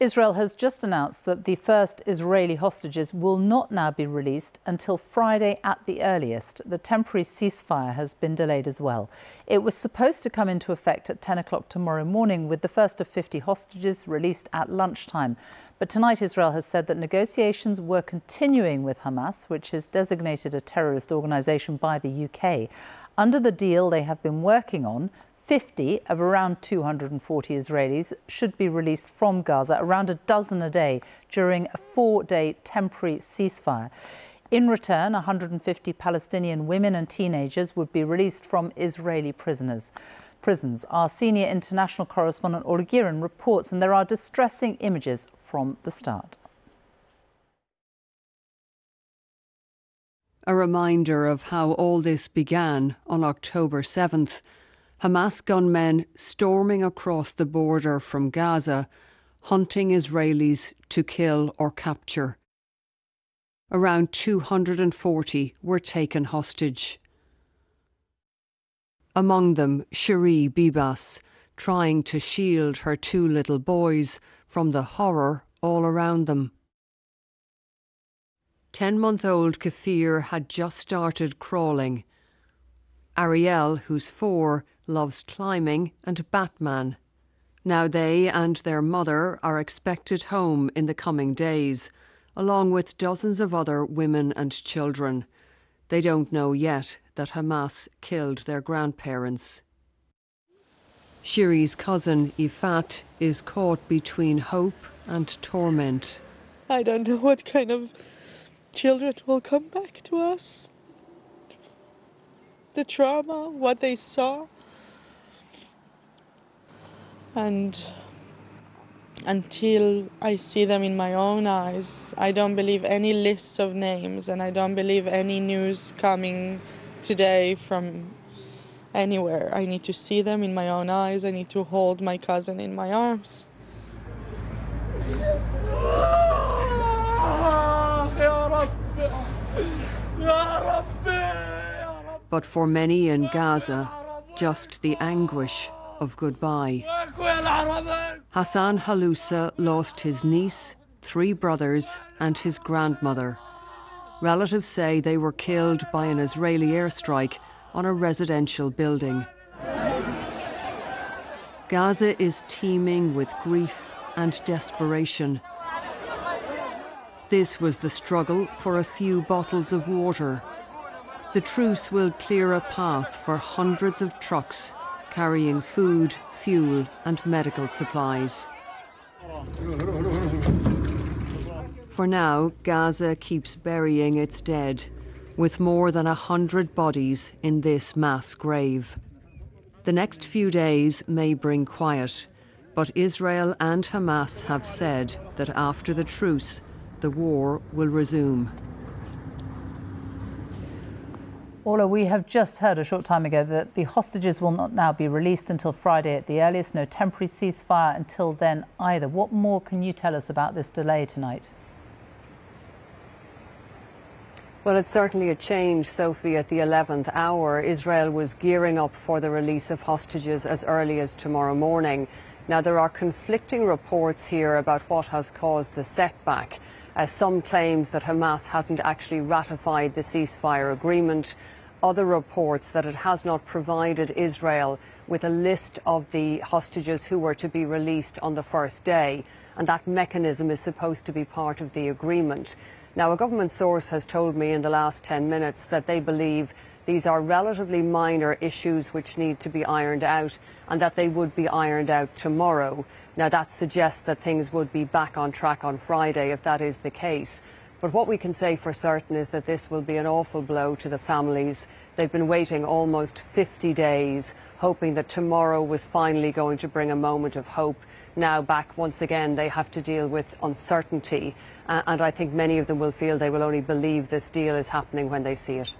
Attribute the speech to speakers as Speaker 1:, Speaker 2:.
Speaker 1: Israel has just announced that the first Israeli hostages will not now be released until Friday at the earliest. The temporary ceasefire has been delayed as well. It was supposed to come into effect at 10 o'clock tomorrow morning, with the first of 50 hostages released at lunchtime. But tonight, Israel has said that negotiations were continuing with Hamas, which is designated a terrorist organization by the UK. Under the deal they have been working on, 50 of around 240 Israelis should be released from Gaza, around a dozen a day, during a four day temporary ceasefire. In return, 150 Palestinian women and teenagers would be released from Israeli prisoners. Prisons. Our senior international correspondent Orla Guerin reports, and there are distressing images from the start.
Speaker 2: A reminder of how all this began on October 7th Hamas gunmen storming across the border from Gaza, hunting Israelis to kill or capture. Around 240 were taken hostage. Among them, Shiri Bibas, trying to shield her two little boys from the horror all around them. Ten month old Kfir had just started crawling. Ariel, who's four, loves climbing, and Batman. Now they and their mother are expected home in the coming days, along with dozens of other women and children. They don't know yet that Hamas killed their grandparents. Shiri's cousin, Ifat, is caught between hope and torment.
Speaker 3: I don't know what kind of children will come back to us. The trauma, what they saw and until I see them in my own eyes, I don't believe any lists of names and I don't believe any news coming today from anywhere. I need to see them in my own eyes. I need to hold my cousin in my arms.
Speaker 2: But for many in Gaza, just the anguish of goodbye. Hassan Halusa lost his niece, three brothers, and his grandmother. Relatives say they were killed by an Israeli airstrike on a residential building. Gaza is teeming with grief and desperation. This was the struggle for a few bottles of water. The truce will clear a path for hundreds of trucks carrying food, fuel, and medical supplies. For now, Gaza keeps burying its dead, with more than a hundred bodies in this mass grave. The next few days may bring quiet, but Israel and Hamas have said that after the truce, the war will resume.
Speaker 1: Orla, we have just heard a short time ago that the hostages will not now be released until Friday at the earliest. No temporary ceasefire until then either. What more can you tell us about this delay tonight?
Speaker 2: Well, it's certainly a change, Sophie, at the 11th hour. Israel was gearing up for the release of hostages as early as tomorrow morning. Now, there are conflicting reports here about what has caused the setback. Uh, some claims that Hamas hasn't actually ratified the ceasefire agreement other reports that it has not provided Israel with a list of the hostages who were to be released on the first day, and that mechanism is supposed to be part of the agreement. Now, a government source has told me in the last 10 minutes that they believe these are relatively minor issues which need to be ironed out and that they would be ironed out tomorrow. Now, that suggests that things would be back on track on Friday if that is the case. But what we can say for certain is that this will be an awful blow to the families. They've been waiting almost 50 days, hoping that tomorrow was finally going to bring a moment of hope. Now, back once again, they have to deal with uncertainty. Uh, and I think many of them will feel they will only believe this deal is happening when they see it.